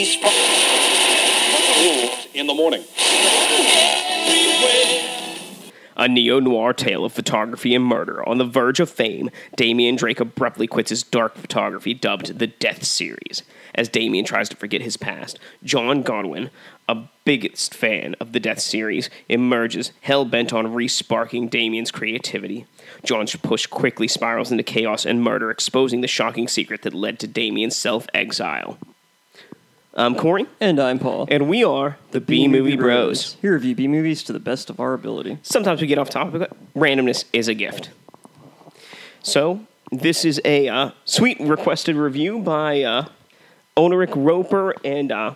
respawn. In the morning. A neo noir tale of photography and murder. On the verge of fame, Damien Drake abruptly quits his dark photography dubbed the Death Series. As Damien tries to forget his past, John Godwin, a biggest fan of the Death Series, emerges, hell bent on re-sparking Damien's creativity. John's push quickly spirals into chaos and murder, exposing the shocking secret that led to Damien's self exile. I'm Corey, And I'm Paul. and we are the B Movie Bros. Here review B movies to the best of our ability. sometimes we get off topic, but randomness is a gift. So, this is a uh, sweet requested review by uh, Oneric Roper and uh,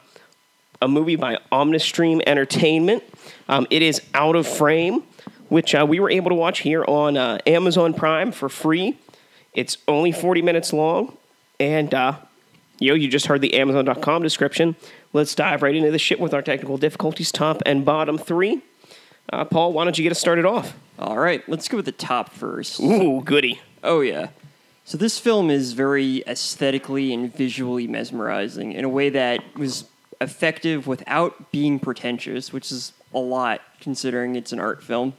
a movie by Omnistream Entertainment. Um, it is Out of Frame, which uh, we were able to watch here on uh, Amazon Prime for free. It's only 40 minutes long, and uh, Yo, you just heard the Amazon.com description. Let's dive right into the shit with our technical difficulties, top and bottom three. Uh, Paul, why don't you get us started off? All right, let's go with the top first. Ooh, goody. Oh, yeah. So, this film is very aesthetically and visually mesmerizing in a way that was effective without being pretentious, which is a lot considering it's an art film.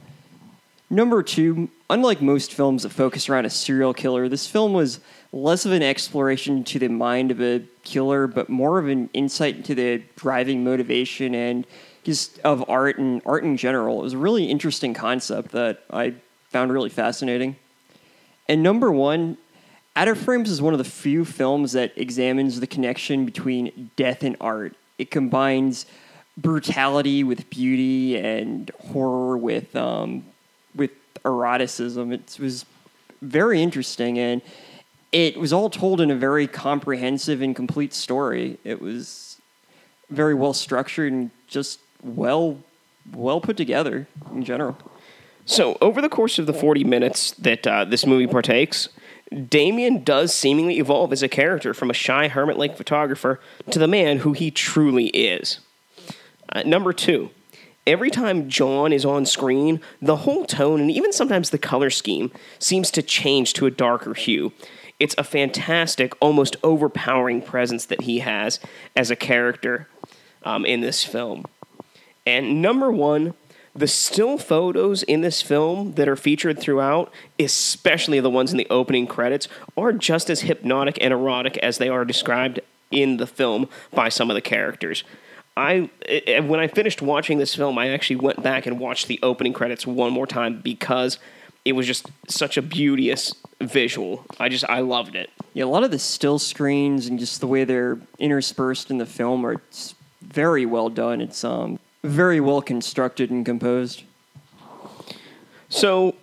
Number two, unlike most films that focus around a serial killer, this film was less of an exploration to the mind of a killer, but more of an insight into the driving motivation and just of art and art in general. It was a really interesting concept that I found really fascinating. And number one, Out of Frames is one of the few films that examines the connection between death and art. It combines brutality with beauty and horror with um, eroticism. It was very interesting, and it was all told in a very comprehensive and complete story. It was very well structured and just well well put together in general. So, over the course of the 40 minutes that uh, this movie partakes, Damien does seemingly evolve as a character from a shy hermit like photographer to the man who he truly is. Uh, number two, every time John is on screen, the whole tone and even sometimes the color scheme seems to change to a darker hue. It's a fantastic, almost overpowering presence that he has as a character um, in this film. And number one, the still photos in this film that are featured throughout, especially the ones in the opening credits, are just as hypnotic and erotic as they are described in the film by some of the characters. I eh, when I finished watching this film, I actually went back and watched the opening credits one more time because it was just such a beauteous visual. I just I loved it. Yeah, a lot of the still screens and just the way they're interspersed in the film are very well done. It's um very well constructed and composed. So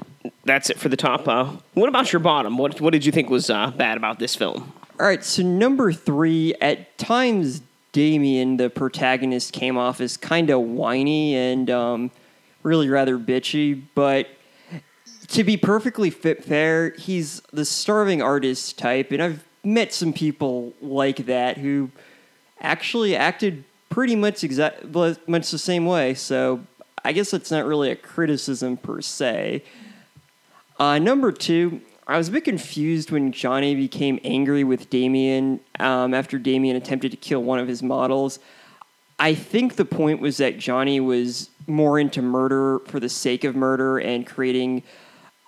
that's it for the top. Uh, what about your bottom? What what did you think was uh, bad about this film? All right, so number three, at times Damien, the protagonist, came off as kind of whiny and um, really rather bitchy, but to be perfectly fit fair, he's the starving artist type, and I've met some people like that who actually acted pretty much exact much the same way. So I guess that's not really a criticism per se. Uh, number two, I was a bit confused when Johnny became angry with Damien um, after Damien attempted to kill one of his models. I think the point was that Johnny was more into murder for the sake of murder and creating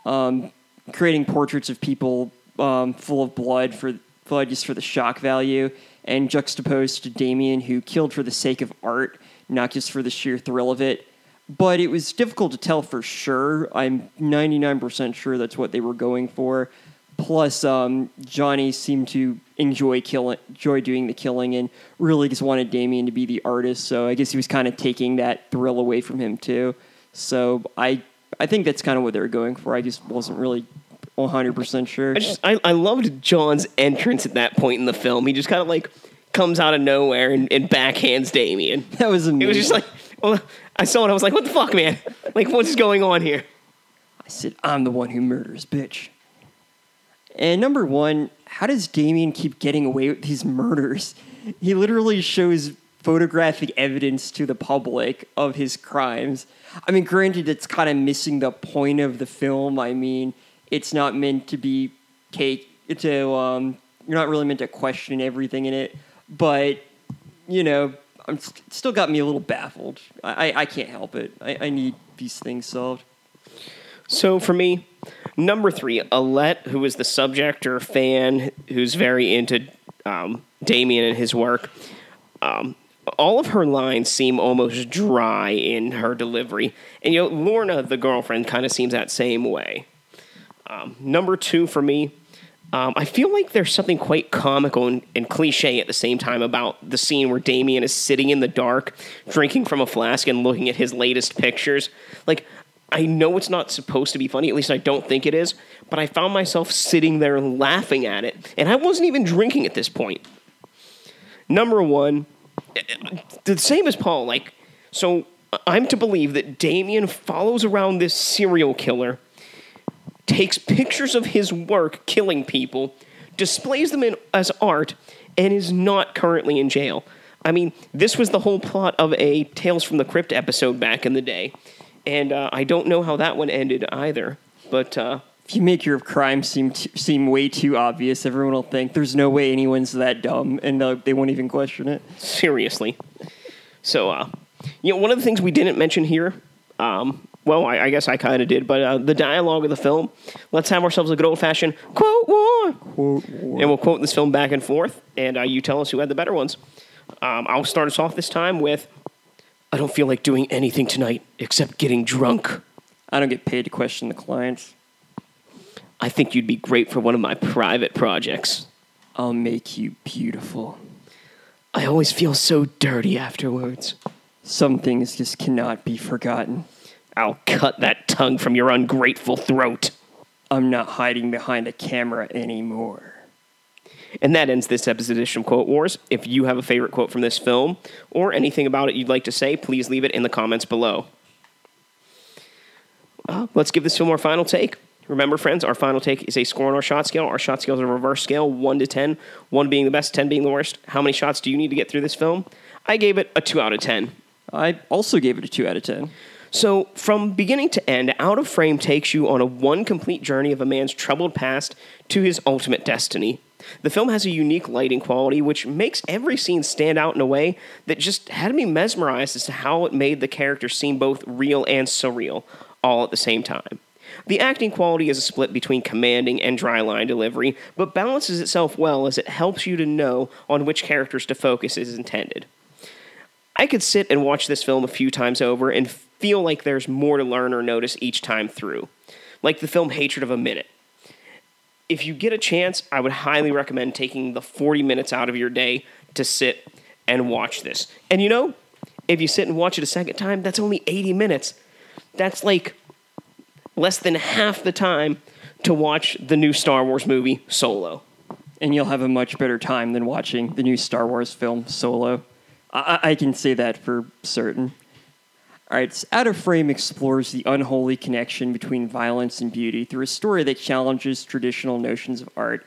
um, creating portraits of people um, full of blood for blood just for the shock value, and juxtaposed to Damien who killed for the sake of art, not just for the sheer thrill of it. But it was difficult to tell for sure. I'm 99% sure that's what they were going for. Plus, um, Johnny seemed to enjoy killing, enjoy doing the killing, and really just wanted Damien to be the artist. So I guess he was kind of taking that thrill away from him too. So I, I think that's kind of what they were going for. I just wasn't really 100% sure. I just I, I loved John's entrance at that point in the film. He just kind of like comes out of nowhere and, and backhands Damien. that was amazing. It was just like, well, I saw it. I was like, what the fuck, man? Like, what's going on here? I said, I'm the one who murders, bitch. And number one, how does Damien keep getting away with these murders? He literally shows photographic evidence to the public of his crimes. I mean, granted, it's kind of missing the point of the film. I mean, it's not meant to be take to um, you're not really meant to question everything in it, but you know, I'm st- still got me a little baffled. I, I, I can't help it. I, I need these things solved. So for me, number three, Alette, who is the subject or fan who's very into um, Damien and his work. Um, all of her lines seem almost dry in her delivery, and you know Lorna, the girlfriend, kind of seems that same way. Um, number two for me, um, I feel like there's something quite comical and, and, cliche at the same time about the scene where Damien is sitting in the dark, drinking from a flask and looking at his latest pictures. Like, I know it's not supposed to be funny, at least I don't think it is, but I found myself sitting there laughing at it, and I wasn't even drinking at this point. Number one, the same as Paul, like, so I'm to believe that Damien follows around this serial killer takes pictures of his work killing people, displays them in, as art, and is not currently in jail. I mean, this was the whole plot of a Tales from the Crypt episode back in the day, and uh, I don't know how that one ended either. But uh, if you make your crime seem t- seem way too obvious, everyone will think there's no way anyone's that dumb, and uh, they won't even question it. Seriously. So, uh, you know, one of the things we didn't mention here um, well, I, I guess I kind of did, but uh, the dialogue of the film, let's have ourselves a good old fashioned quote war. Quote war. And we'll quote this film back and forth, and uh, you tell us who had the better ones. Um, I'll start us off this time with I don't feel like doing anything tonight except getting drunk. I don't get paid to question the clients. I think you'd be great for one of my private projects. I'll make you beautiful. I always feel so dirty afterwards. Some things just cannot be forgotten. I'll cut that tongue from your ungrateful throat. I'm not hiding behind a camera anymore. And that ends this episode of Quote Wars. If you have a favorite quote from this film or anything about it you'd like to say, please leave it in the comments below. Uh, let's give this film our final take. Remember, friends, our final take is a score on our shot scale. Our shot scale is a reverse scale, 1 to 10, 1 being the best, 10 being the worst. How many shots do you need to get through this film? I gave it a 2 out of 10. I also gave it a 2 out of 10. So, from beginning to end, Out of Frame takes you on a one complete journey of a man's troubled past to his ultimate destiny. The film has a unique lighting quality which makes every scene stand out in a way that just had me mesmerized as to how it made the character seem both real and surreal, all at the same time. The acting quality is a split between commanding and dry line delivery, but balances itself well as it helps you to know on which characters to focus is intended. I could sit and watch this film a few times over and feel like there's more to learn or notice each time through, like the film Hatred of a Minute. If you get a chance, I would highly recommend taking the 40 minutes out of your day to sit and watch this. And you know, if you sit and watch it a second time, that's only 80 minutes. That's like less than half the time to watch the new Star Wars movie Solo. And you'll have a much better time than watching the new Star Wars film Solo. I, I can say that for certain. All right, Out of Frame explores the unholy connection between violence and beauty through a story that challenges traditional notions of art.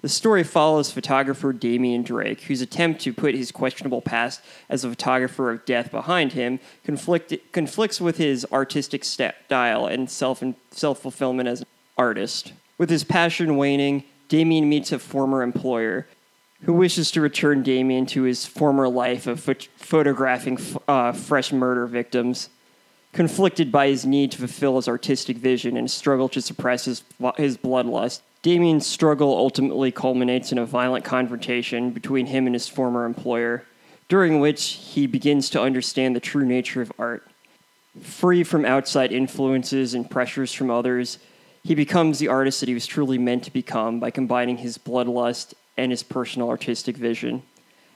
The story follows photographer Damien Drake, whose attempt to put his questionable past as a photographer of death behind him conflict, conflicts with his artistic style and self fulfillment as an artist. With his passion waning, Damien meets a former employer who wishes to return Damien to his former life of photographing uh, fresh murder victims. Conflicted by his need to fulfill his artistic vision and struggle to suppress his, his bloodlust, Damien's struggle ultimately culminates in a violent confrontation between him and his former employer, during which he begins to understand the true nature of art. Free from outside influences and pressures from others, he becomes the artist that he was truly meant to become by combining his bloodlust and his personal artistic vision.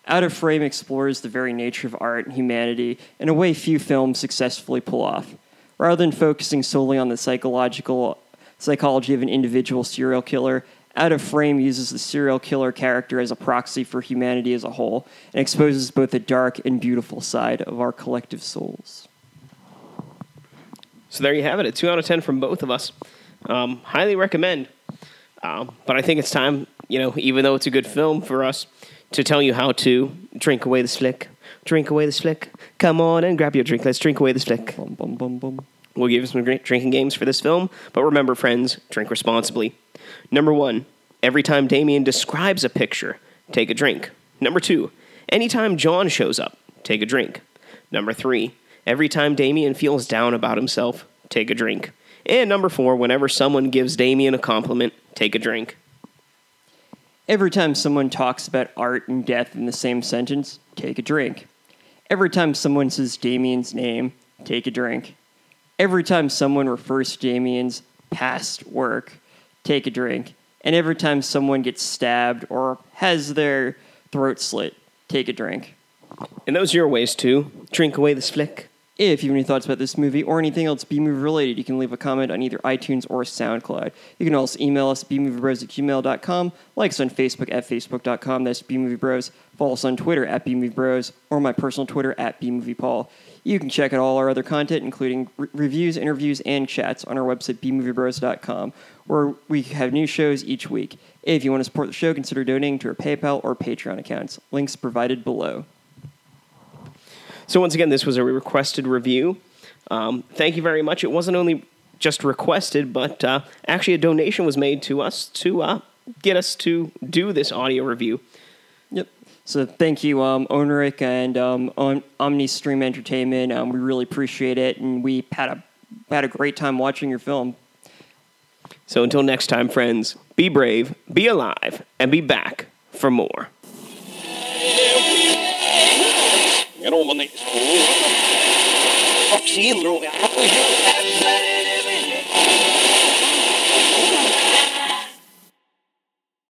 Out of Frame explores the very nature of art and humanity in a way few films successfully pull off. Rather than focusing solely on the psychological psychology of an individual serial killer, Out of Frame uses the serial killer character as a proxy for humanity as a whole and exposes both the dark and beautiful side of our collective souls. So there you have it, a two out of ten from both of us. Um, highly recommend. Um, but I think it's time, you know, even though it's a good film for us, to tell you how to drink away the slick. Drink away the slick. Come on and grab your drink. Let's drink away the slick. Bum, bum, bum, bum. We'll give you some great drinking games for this film, but remember, friends, drink responsibly. Number one, every time Damien describes a picture, take a drink. Number two, Anytime John shows up, take a drink. Number three, every time Damien feels down about himself, take a drink. And number four, whenever someone gives Damien a compliment, take a drink. Every time someone talks about art and death in the same sentence, take a drink. Every time someone says Damien's name, take a drink. Every time someone refers to Damien's past work, take a drink. And every time someone gets stabbed or has their throat slit, take a drink. And those are your ways to drink away this flick. If you have any thoughts about this movie or anything else B movie related, you can leave a comment on either iTunes or SoundCloud. You can also email us bmoviebros at gmail.com, like us on Facebook at facebook.com, that's bmoviebros, follow us on Twitter at bmoviebros, or my personal Twitter at bmoviepaul. You can check out all our other content, including re- reviews, interviews, and chats on our website, bmoviebros.com, where we have new shows each week. If you want to support the show, consider donating to our PayPal or Patreon accounts. Links provided below. So once again, this was a requested review. Um, thank you very much. It wasn't only just requested, but uh, actually a donation was made to us to uh, get us to do this audio review. Yep. So thank you, um, and um, on Omni Stream Entertainment. Um, we really appreciate it, and we had a had a great time watching your film. So until next time, friends, be brave, be alive, and be back for more. Råd og nytt. Vaksiner og